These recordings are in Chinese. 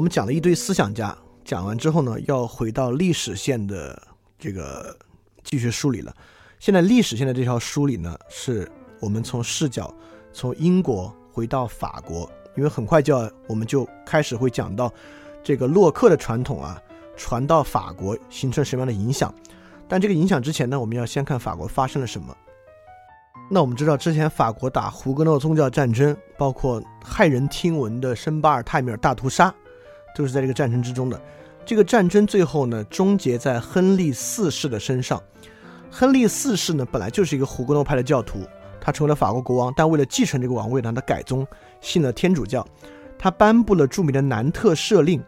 我们讲了一堆思想家，讲完之后呢，要回到历史线的这个继续梳理了。现在历史线的这条梳理呢，是我们从视角从英国回到法国，因为很快就要我们就开始会讲到这个洛克的传统啊，传到法国形成什么样的影响。但这个影响之前呢，我们要先看法国发生了什么。那我们知道，之前法国打胡格诺宗教战争，包括骇人听闻的圣巴尔泰米尔大屠杀。都是在这个战争之中的。这个战争最后呢，终结在亨利四世的身上。亨利四世呢，本来就是一个胡格诺派的教徒，他成为了法国国王，但为了继承这个王位呢，他改宗，信了天主教。他颁布了著名的南特赦令。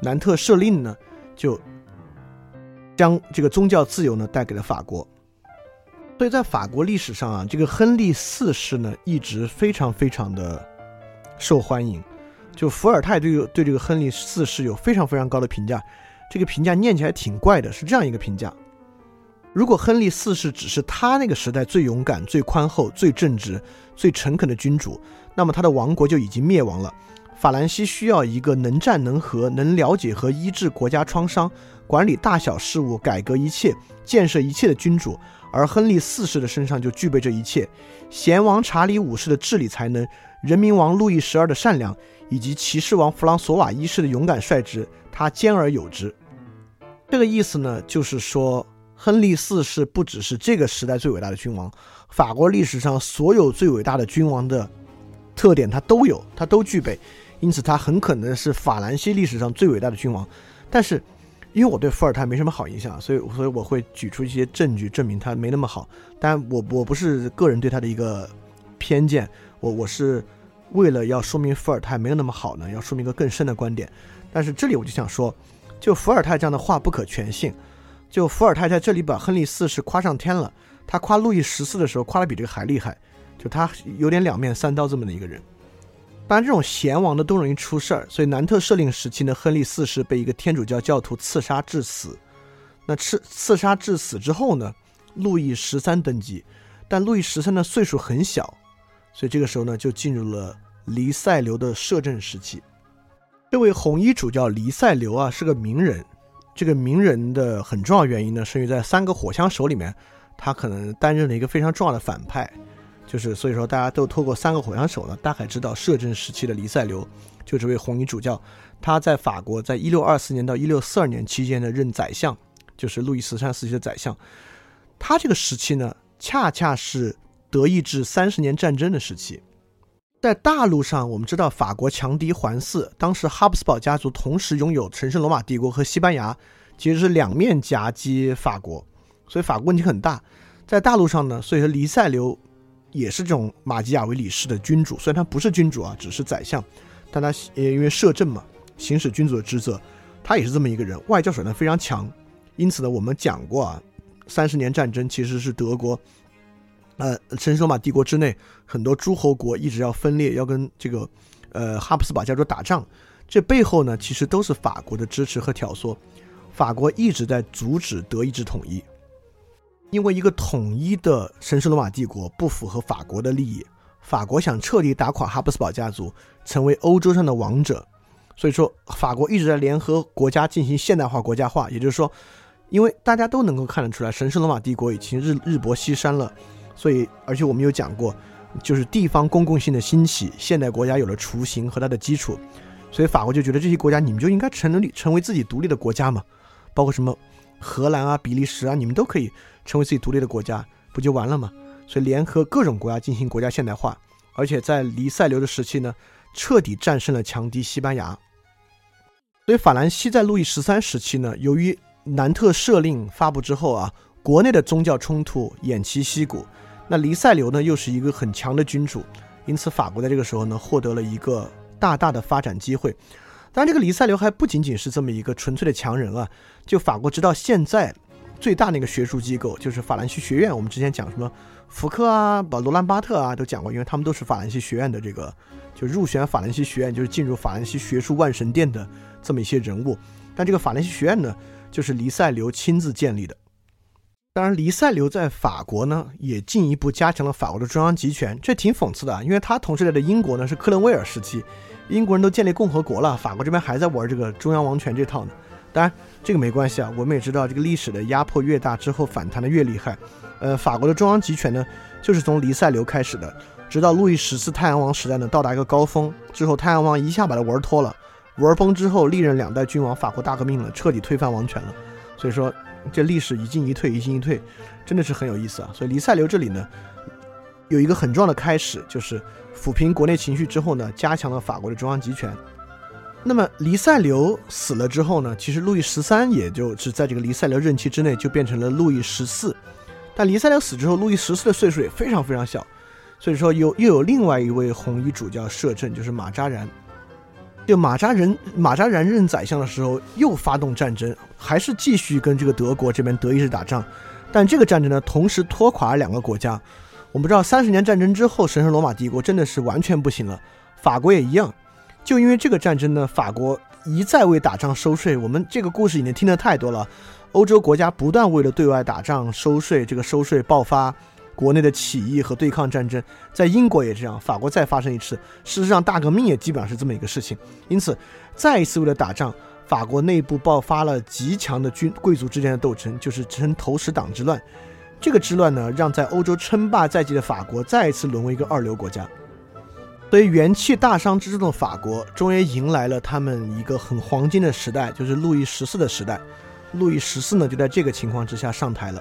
南特赦令呢，就将这个宗教自由呢带给了法国。所以在法国历史上啊，这个亨利四世呢，一直非常非常的受欢迎。就伏尔泰对对这个亨利四世有非常非常高的评价，这个评价念起来挺怪的，是这样一个评价：如果亨利四世只是他那个时代最勇敢、最宽厚、最正直、最诚恳的君主，那么他的王国就已经灭亡了。法兰西需要一个能战能和、能了解和医治国家创伤、管理大小事务、改革一切、建设一切的君主，而亨利四世的身上就具备这一切：贤王查理五世的治理才能，人民王路易十二的善良。以及骑士王弗朗索瓦一世的勇敢率直，他兼而有之。这个意思呢，就是说，亨利四世不只是这个时代最伟大的君王，法国历史上所有最伟大的君王的特点他都有，他都具备。因此，他很可能是法兰西历史上最伟大的君王。但是，因为我对伏尔泰没什么好印象，所以，所以我会举出一些证据证明他没那么好。但我我不是个人对他的一个偏见，我我是。为了要说明伏尔泰没有那么好呢，要说明一个更深的观点。但是这里我就想说，就伏尔泰这样的话不可全信。就伏尔泰在这里把亨利四世夸上天了，他夸路易十四的时候夸的比这个还厉害，就他有点两面三刀这么的一个人。当然，这种贤王的都容易出事儿，所以南特赦令时期呢，亨利四世被一个天主教教徒刺杀致死。那刺刺杀致死之后呢，路易十三登基，但路易十三的岁数很小。所以这个时候呢，就进入了黎塞留的摄政时期。这位红衣主教黎塞留啊，是个名人。这个名人的很重要原因呢，是因为在三个火枪手里面，他可能担任了一个非常重要的反派。就是所以说，大家都透过三个火枪手呢，大概知道摄政时期的黎塞留，就这位红衣主教。他在法国，在一六二四年到一六四二年期间呢，任宰相，就是路易十三时期的宰相。他这个时期呢，恰恰是。德意志三十年战争的时期，在大陆上，我们知道法国强敌环伺，当时哈布斯堡家族同时拥有神圣罗马帝国和西班牙，其实是两面夹击法国，所以法国问题很大。在大陆上呢，所以说黎塞留也是这种马基雅维里式的君主，虽然他不是君主啊，只是宰相，但他也因为摄政嘛，行使君主的职责，他也是这么一个人，外交手段非常强。因此呢，我们讲过啊，三十年战争其实是德国。呃，神圣罗马帝国之内很多诸侯国一直要分裂，要跟这个呃哈布斯堡家族打仗，这背后呢其实都是法国的支持和挑唆。法国一直在阻止德意志统一，因为一个统一的神圣罗马帝国不符合法国的利益。法国想彻底打垮哈布斯堡家族，成为欧洲上的王者，所以说法国一直在联合国家进行现代化国家化。也就是说，因为大家都能够看得出来，神圣罗马帝国已经日日薄西山了。所以，而且我们有讲过，就是地方公共性的兴起，现代国家有了雏形和它的基础，所以法国就觉得这些国家你们就应该成立成为自己独立的国家嘛，包括什么荷兰啊、比利时啊，你们都可以成为自己独立的国家，不就完了吗？所以联合各种国家进行国家现代化，而且在黎塞留的时期呢，彻底战胜了强敌西班牙。所以法兰西在路易十三时期呢，由于南特赦令发布之后啊，国内的宗教冲突偃旗息鼓。那黎塞留呢，又是一个很强的君主，因此法国在这个时候呢，获得了一个大大的发展机会。当然，这个黎塞留还不仅仅是这么一个纯粹的强人啊。就法国直到现在最大那个学术机构就是法兰西学院。我们之前讲什么福克啊、把罗兰巴特啊都讲过，因为他们都是法兰西学院的这个，就入选法兰西学院，就是进入法兰西学术万神殿的这么一些人物。但这个法兰西学院呢，就是黎塞留亲自建立的。当然，黎塞留在法国呢，也进一步加强了法国的中央集权，这挺讽刺的啊，因为他同时代的英国呢是克伦威尔时期，英国人都建立共和国了，法国这边还在玩这个中央王权这套呢。当然，这个没关系啊，我们也知道，这个历史的压迫越大，之后反弹的越厉害。呃，法国的中央集权呢，就是从黎塞留开始的，直到路易十四太阳王时代呢，到达一个高峰之后，太阳王一下把他玩脱了，玩崩之后，历任两代君王，法国大革命了，彻底推翻王权了。所以说。这历史一进一退，一进一退，真的是很有意思啊！所以黎塞留这里呢，有一个很重要的开始，就是抚平国内情绪之后呢，加强了法国的中央集权。那么黎塞留死了之后呢，其实路易十三也就是在这个黎塞留任期之内就变成了路易十四。但黎塞留死之后，路易十四的岁数也非常非常小，所以说有又有另外一位红衣主教摄政，就是马扎然。就马扎人马扎然任宰相的时候，又发动战争，还是继续跟这个德国这边德意志打仗。但这个战争呢，同时拖垮了两个国家。我们知道，三十年战争之后，神圣罗马帝国真的是完全不行了。法国也一样。就因为这个战争呢，法国一再为打仗收税。我们这个故事已经听得太多了。欧洲国家不断为了对外打仗收税，这个收税爆发。国内的起义和对抗战争，在英国也这样，法国再发生一次，事实上大革命也基本上是这么一个事情。因此，再一次为了打仗，法国内部爆发了极强的军贵族之间的斗争，就是称投石党之乱。这个之乱呢，让在欧洲称霸在即的法国再一次沦为一个二流国家。所以元气大伤之中的法国，终于迎来了他们一个很黄金的时代，就是路易十四的时代。路易十四呢，就在这个情况之下上台了。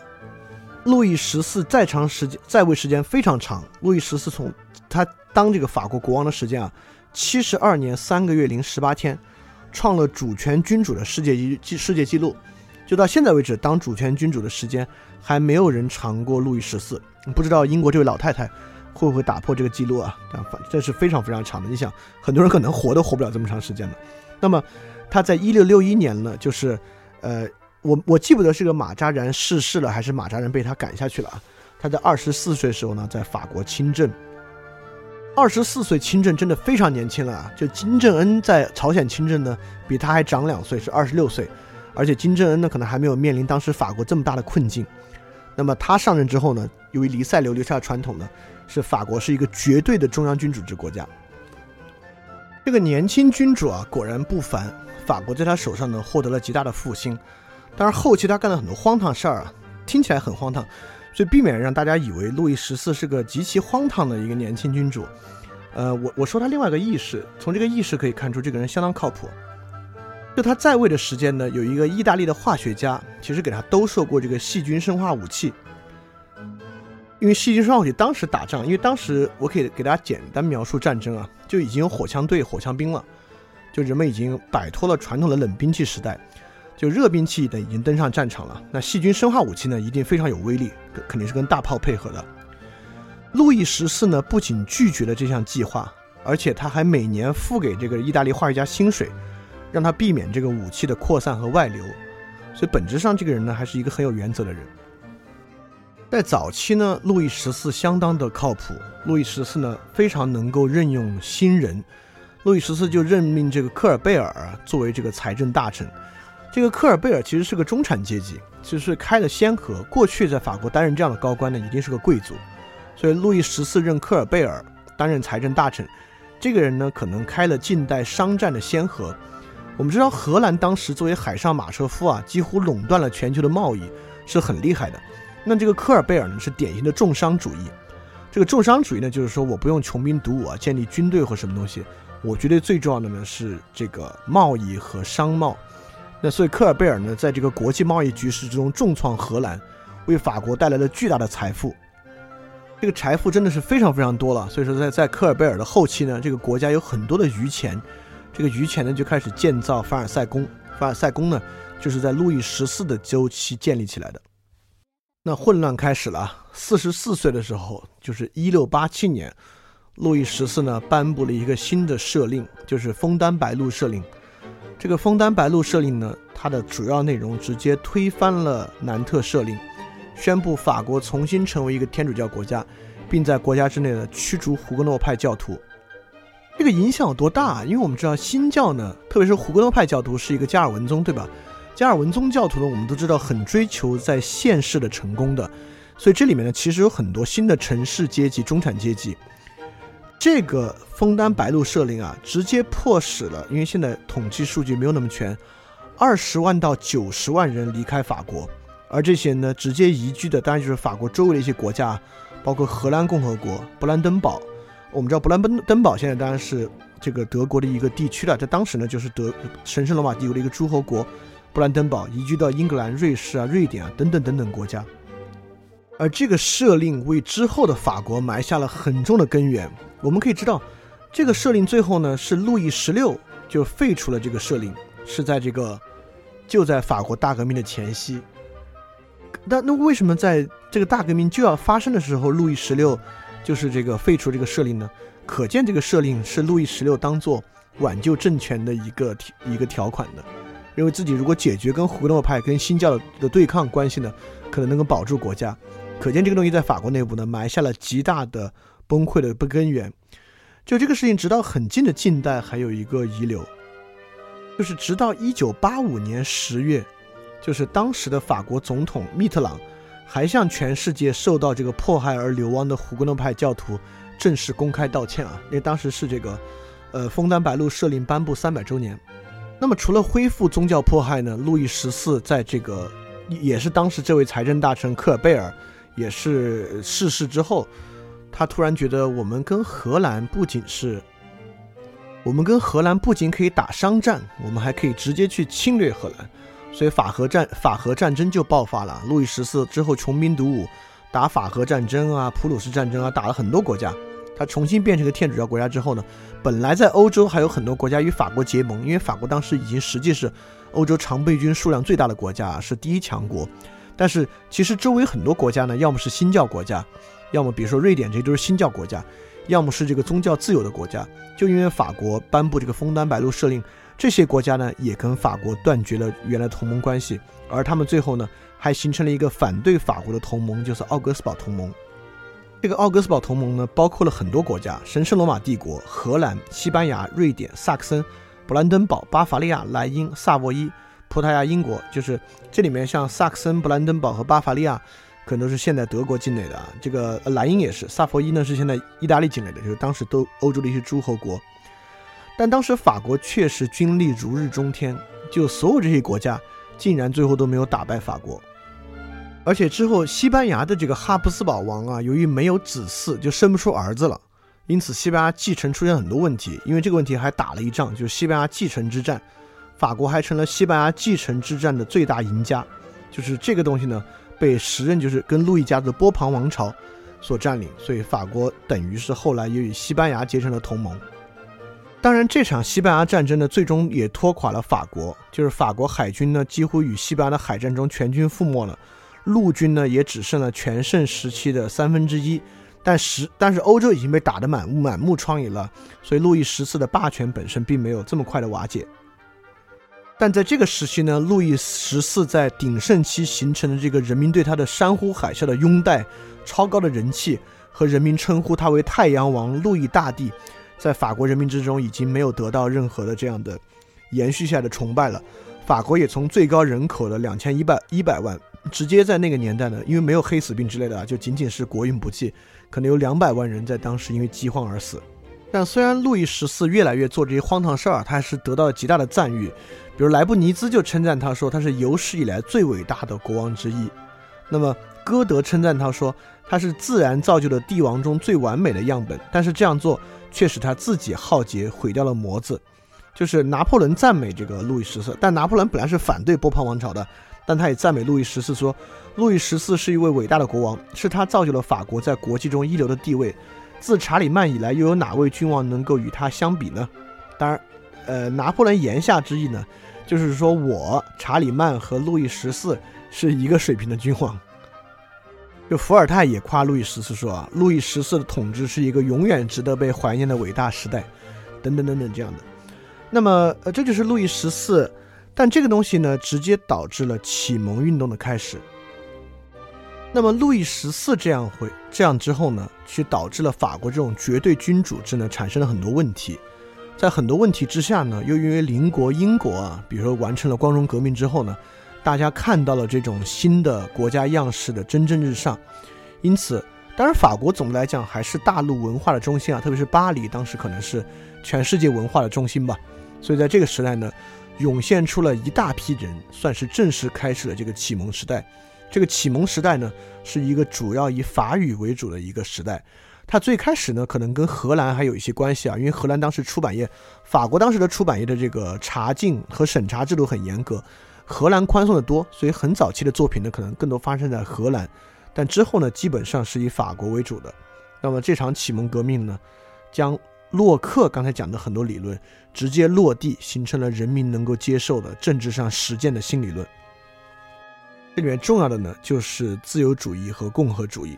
路易十四在长时间在位时间非常长。路易十四从他当这个法国国王的时间啊，七十二年三个月零十八天，创了主权君主的世界纪世界纪录。就到现在为止，当主权君主的时间还没有人长过路易十四。不知道英国这位老太太会不会打破这个记录啊？但反这是非常非常长的。你想，很多人可能活都活不了这么长时间的。那么他在一六六一年呢，就是呃。我我记不得是个马扎然逝世了，还是马扎然被他赶下去了啊？他在二十四岁时候呢，在法国亲政。二十四岁亲政真的非常年轻了啊！就金正恩在朝鲜亲政呢，比他还长两岁，是二十六岁。而且金正恩呢，可能还没有面临当时法国这么大的困境。那么他上任之后呢，由于黎塞留留下的传统呢，是法国是一个绝对的中央君主制国家。这个年轻君主啊，果然不凡，法国在他手上呢，获得了极大的复兴。但是后期他干了很多荒唐事儿啊，听起来很荒唐，所以避免让大家以为路易十四是个极其荒唐的一个年轻君主。呃，我我说他另外一个意识，从这个意识可以看出这个人相当靠谱。就他在位的时间呢，有一个意大利的化学家，其实给他兜售过这个细菌生化武器。因为细菌生化武器当时打仗，因为当时我可以给大家简单描述战争啊，就已经有火枪队、火枪兵了，就人们已经摆脱了传统的冷兵器时代。就热兵器的已经登上战场了，那细菌生化武器呢，一定非常有威力，肯定是跟大炮配合的。路易十四呢，不仅拒绝了这项计划，而且他还每年付给这个意大利化学家薪水，让他避免这个武器的扩散和外流。所以本质上，这个人呢，还是一个很有原则的人。在早期呢，路易十四相当的靠谱。路易十四呢，非常能够任用新人。路易十四就任命这个科尔贝尔作为这个财政大臣。这个科尔贝尔其实是个中产阶级，其实是开了先河。过去在法国担任这样的高官呢，一定是个贵族。所以路易十四任科尔贝尔担任财政大臣，这个人呢，可能开了近代商战的先河。我们知道，荷兰当时作为海上马车夫啊，几乎垄断了全球的贸易，是很厉害的。那这个科尔贝尔呢，是典型的重商主义。这个重商主义呢，就是说我不用穷兵黩武啊，建立军队或什么东西，我觉得最重要的呢是这个贸易和商贸。那所以科尔贝尔呢，在这个国际贸易局势之中重创荷兰，为法国带来了巨大的财富。这个财富真的是非常非常多了。所以说，在在科尔贝尔的后期呢，这个国家有很多的余钱，这个余钱呢就开始建造凡尔赛宫。凡尔赛宫呢，就是在路易十四的周期建立起来的。那混乱开始了。四十四岁的时候，就是一六八七年，路易十四呢颁布了一个新的赦令，就是枫丹白露赦令。这个枫丹白露设令呢，它的主要内容直接推翻了南特设令，宣布法国重新成为一个天主教国家，并在国家之内呢驱逐胡格诺派教徒。这个影响有多大？因为我们知道新教呢，特别是胡格诺派教徒是一个加尔文宗，对吧？加尔文宗教徒呢，我们都知道很追求在现世的成功的，所以这里面呢，其实有很多新的城市阶级、中产阶级。这个枫丹白露赦令啊，直接迫使了，因为现在统计数据没有那么全，二十万到九十万人离开法国，而这些呢，直接移居的当然就是法国周围的一些国家，包括荷兰共和国、布兰登堡。我们知道布兰登登堡现在当然是这个德国的一个地区了，在当时呢，就是德神圣罗马帝国的一个诸侯国。布兰登堡移居到英格兰、瑞士啊、瑞典啊等等等等国家。而这个赦令为之后的法国埋下了很重的根源。我们可以知道，这个赦令最后呢是路易十六就废除了这个赦令，是在这个就在法国大革命的前夕。那那为什么在这个大革命就要发生的时候，路易十六就是这个废除这个赦令呢？可见这个赦令是路易十六当做挽救政权的一个一个条款的。认为自己如果解决跟胡格诺派、跟新教的对抗关系呢，可能能够保住国家。可见这个东西在法国内部呢，埋下了极大的崩溃的不根源。就这个事情，直到很近的近代还有一个遗留，就是直到一九八五年十月，就是当时的法国总统密特朗还向全世界受到这个迫害而流亡的胡格诺派教徒正式公开道歉啊，因为当时是这个，呃，枫丹白露赦令颁布三百周年。那么，除了恢复宗教迫害呢？路易十四在这个也是当时这位财政大臣科尔贝尔也是逝世之后，他突然觉得我们跟荷兰不仅是，我们跟荷兰不仅可以打商战，我们还可以直接去侵略荷兰，所以法荷战法荷战争就爆发了。路易十四之后穷兵黩武，打法荷战争啊、普鲁士战争啊，打了很多国家。他重新变成个天主教国家之后呢？本来在欧洲还有很多国家与法国结盟，因为法国当时已经实际是欧洲常备军数量最大的国家，是第一强国。但是其实周围很多国家呢，要么是新教国家，要么比如说瑞典，这些都是新教国家，要么是这个宗教自由的国家。就因为法国颁布这个枫丹白露赦令，这些国家呢也跟法国断绝了原来同盟关系，而他们最后呢还形成了一个反对法国的同盟，就是奥格斯堡同盟。这个奥格斯堡同盟呢，包括了很多国家：神圣罗马帝国、荷兰、西班牙、瑞典、萨克森、布兰登堡、巴伐利亚、莱茵、萨沃伊、葡萄牙、英国。就是这里面像萨克森、布兰登堡和巴伐利亚，可能都是现在德国境内的啊。这个莱茵也是，萨佛伊呢是现在意大利境内的，就是当时都欧洲的一些诸侯国。但当时法国确实军力如日中天，就所有这些国家竟然最后都没有打败法国。而且之后，西班牙的这个哈布斯堡王啊，由于没有子嗣，就生不出儿子了，因此西班牙继承出现很多问题。因为这个问题还打了一仗，就是西班牙继承之战，法国还成了西班牙继承之战的最大赢家。就是这个东西呢，被时任就是跟路易家的波旁王朝所占领，所以法国等于是后来也与西班牙结成了同盟。当然，这场西班牙战争呢，最终也拖垮了法国，就是法国海军呢，几乎与西班牙的海战中全军覆没了。陆军呢也只剩了全盛时期的三分之一，但实但是欧洲已经被打得满满目疮痍了，所以路易十四的霸权本身并没有这么快的瓦解。但在这个时期呢，路易十四在鼎盛期形成的这个人民对他的山呼海啸的拥戴、超高的人气和人民称呼他为太阳王、路易大帝，在法国人民之中已经没有得到任何的这样的延续下的崇拜了。法国也从最高人口的两千一百一百万。直接在那个年代呢，因为没有黑死病之类的啊，就仅仅是国运不济，可能有两百万人在当时因为饥荒而死。但虽然路易十四越来越做这些荒唐事儿，他还是得到了极大的赞誉。比如莱布尼兹就称赞他说他是有史以来最伟大的国王之一。那么歌德称赞他说，他是自然造就的帝王中最完美的样本，但是这样做却使他自己浩劫，毁掉了模子。就是拿破仑赞美这个路易十四，但拿破仑本来是反对波旁王朝的，但他也赞美路易十四说，路易十四是一位伟大的国王，是他造就了法国在国际中一流的地位。自查理曼以来，又有哪位君王能够与他相比呢？当然，呃，拿破仑言下之意呢，就是说我查理曼和路易十四是一个水平的君王。就伏尔泰也夸路易十四说啊，路易十四的统治是一个永远值得被怀念的伟大时代，等等等等这样的。那么，呃，这就是路易十四，但这个东西呢，直接导致了启蒙运动的开始。那么，路易十四这样会这样之后呢，去导致了法国这种绝对君主制呢，产生了很多问题。在很多问题之下呢，又因为邻国英国啊，比如说完成了光荣革命之后呢，大家看到了这种新的国家样式的蒸蒸日上，因此，当然法国总的来讲还是大陆文化的中心啊，特别是巴黎，当时可能是全世界文化的中心吧。所以在这个时代呢，涌现出了一大批人，算是正式开始了这个启蒙时代。这个启蒙时代呢，是一个主要以法语为主的一个时代。它最开始呢，可能跟荷兰还有一些关系啊，因为荷兰当时出版业，法国当时的出版业的这个查禁和审查制度很严格，荷兰宽松的多，所以很早期的作品呢，可能更多发生在荷兰。但之后呢，基本上是以法国为主的。那么这场启蒙革命呢，将。洛克刚才讲的很多理论直接落地，形成了人民能够接受的政治上实践的新理论。这里面重要的呢，就是自由主义和共和主义。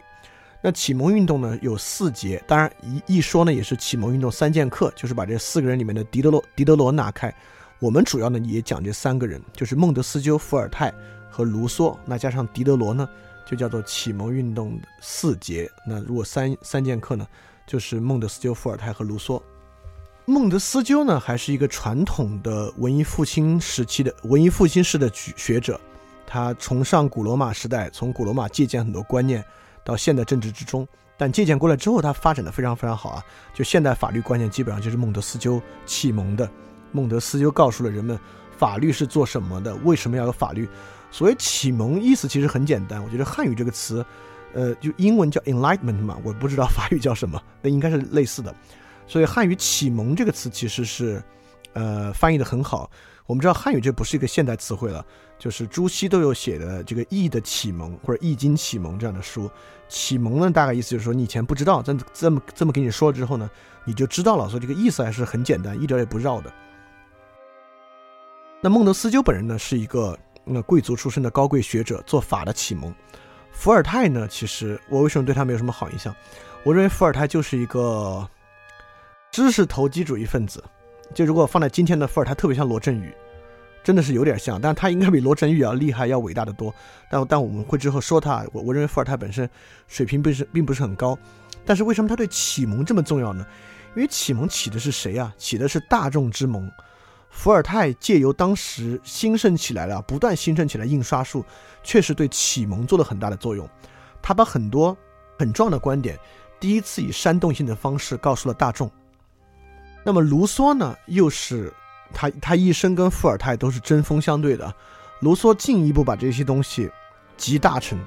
那启蒙运动呢有四节，当然一一说呢也是启蒙运动三剑客，就是把这四个人里面的狄德罗狄德罗拿开。我们主要呢也讲这三个人，就是孟德斯鸠、伏尔泰和卢梭。那加上狄德罗呢，就叫做启蒙运动四节。那如果三三剑客呢？就是孟德斯鸠、伏尔泰和卢梭。孟德斯鸠呢，还是一个传统的文艺复兴时期的文艺复兴式的学者，他崇尚古罗马时代，从古罗马借鉴很多观念到现代政治之中。但借鉴过来之后，他发展的非常非常好啊！就现代法律观念基本上就是孟德斯鸠启蒙的。孟德斯鸠告诉了人们法律是做什么的，为什么要有法律。所谓启蒙，意思其实很简单。我觉得汉语这个词。呃，就英文叫 enlightenment 嘛，我不知道法语叫什么，那应该是类似的。所以汉语启蒙这个词其实是，呃，翻译的很好。我们知道汉语这不是一个现代词汇了，就是朱熹都有写的这个《易的启蒙》或者《易经启蒙》这样的书。启蒙呢，大概意思就是说你以前不知道，这这么这么给你说之后呢，你就知道了。所以这个意思还是很简单，一点也不绕的。那孟德斯鸠本人呢，是一个那贵族出身的高贵学者，做法的启蒙。伏尔泰呢？其实我为什么对他没有什么好印象？我认为伏尔泰就是一个知识投机主义分子。就如果放在今天的伏尔泰，特别像罗振宇，真的是有点像，但他应该比罗振宇要厉害、要伟大的多。但但我们会之后说他，我我认为伏尔泰本身水平不是并不是很高。但是为什么他对启蒙这么重要呢？因为启蒙起的是谁啊？起的是大众之盟。伏尔泰借由当时兴盛起来了、不断兴盛起来印刷术，确实对启蒙做了很大的作用。他把很多很重要的观点，第一次以煽动性的方式告诉了大众。那么卢梭呢，又是他他一生跟伏尔泰都是针锋相对的。卢梭进一步把这些东西集大成，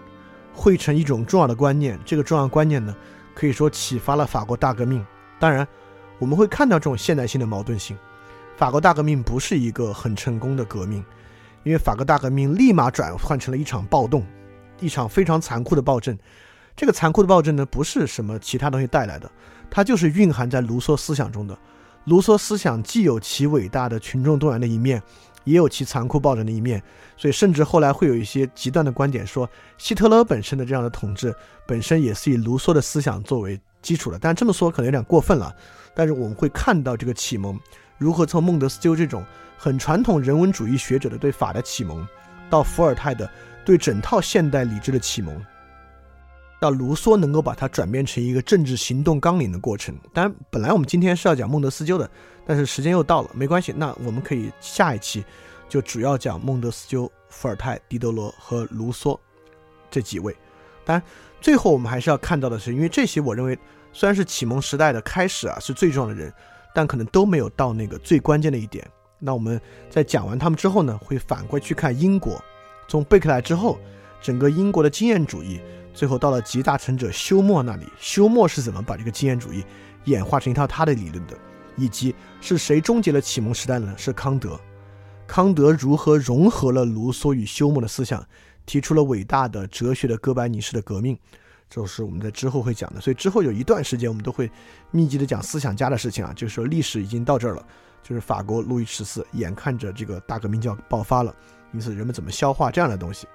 汇成一种重要的观念。这个重要观念呢，可以说启发了法国大革命。当然，我们会看到这种现代性的矛盾性。法国大革命不是一个很成功的革命，因为法国大革命立马转换成了一场暴动，一场非常残酷的暴政。这个残酷的暴政呢，不是什么其他东西带来的，它就是蕴含在卢梭思想中的。卢梭思想既有其伟大的群众动员的一面，也有其残酷暴政的一面。所以，甚至后来会有一些极端的观点说，希特勒本身的这样的统治本身也是以卢梭的思想作为基础的。但这么说可能有点过分了。但是我们会看到这个启蒙。如何从孟德斯鸠这种很传统人文主义学者的对法的启蒙，到伏尔泰的对整套现代理智的启蒙，到卢梭能够把它转变成一个政治行动纲领的过程？当然，本来我们今天是要讲孟德斯鸠的，但是时间又到了，没关系，那我们可以下一期就主要讲孟德斯鸠、伏尔泰、狄德罗和卢梭这几位。当然，最后我们还是要看到的是，因为这些我认为虽然是启蒙时代的开始啊，是最重要的人。但可能都没有到那个最关键的一点。那我们在讲完他们之后呢，会反过去看英国。从贝克莱之后，整个英国的经验主义最后到了集大成者休谟那里，休谟是怎么把这个经验主义演化成一套他的理论的，以及是谁终结了启蒙时代呢？是康德。康德如何融合了卢梭与休谟的思想，提出了伟大的哲学的哥白尼式的革命？这是我们在之后会讲的。所以之后有一段时间，我们都会密集的讲思想家的事情啊，就是说历史已经到这儿了，就是法国路易十四眼看着这个大革命就要爆发了，因此人们怎么消化这样的东西？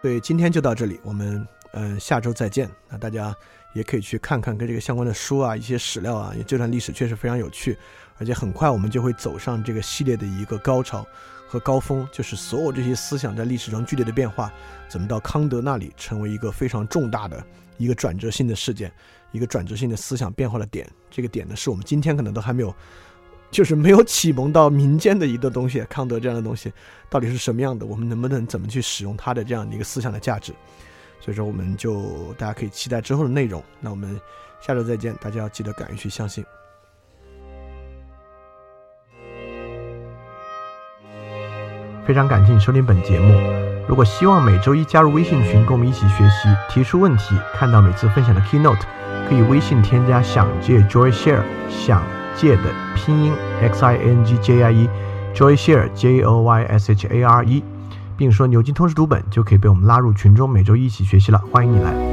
所以今天就到这里，我们嗯下周再见。那大家也可以去看看跟这个相关的书啊，一些史料啊，因为这段历史确实非常有趣，而且很快我们就会走上这个系列的一个高潮。和高峰就是所有这些思想在历史中剧烈的变化，怎么到康德那里成为一个非常重大的一个转折性的事件，一个转折性的思想变化的点。这个点呢，是我们今天可能都还没有，就是没有启蒙到民间的一个东西。康德这样的东西到底是什么样的？我们能不能怎么去使用他的这样的一个思想的价值？所以说，我们就大家可以期待之后的内容。那我们下周再见，大家要记得敢于去相信。非常感谢你收听本节目。如果希望每周一加入微信群，跟我们一起学习、提出问题、看到每次分享的 keynote，可以微信添加“想借 Joy Share”，想借的拼音 x i n g j i e，Joy Share j o y s h a r e，并说牛津通识读本，就可以被我们拉入群中，每周一起学习了。欢迎你来。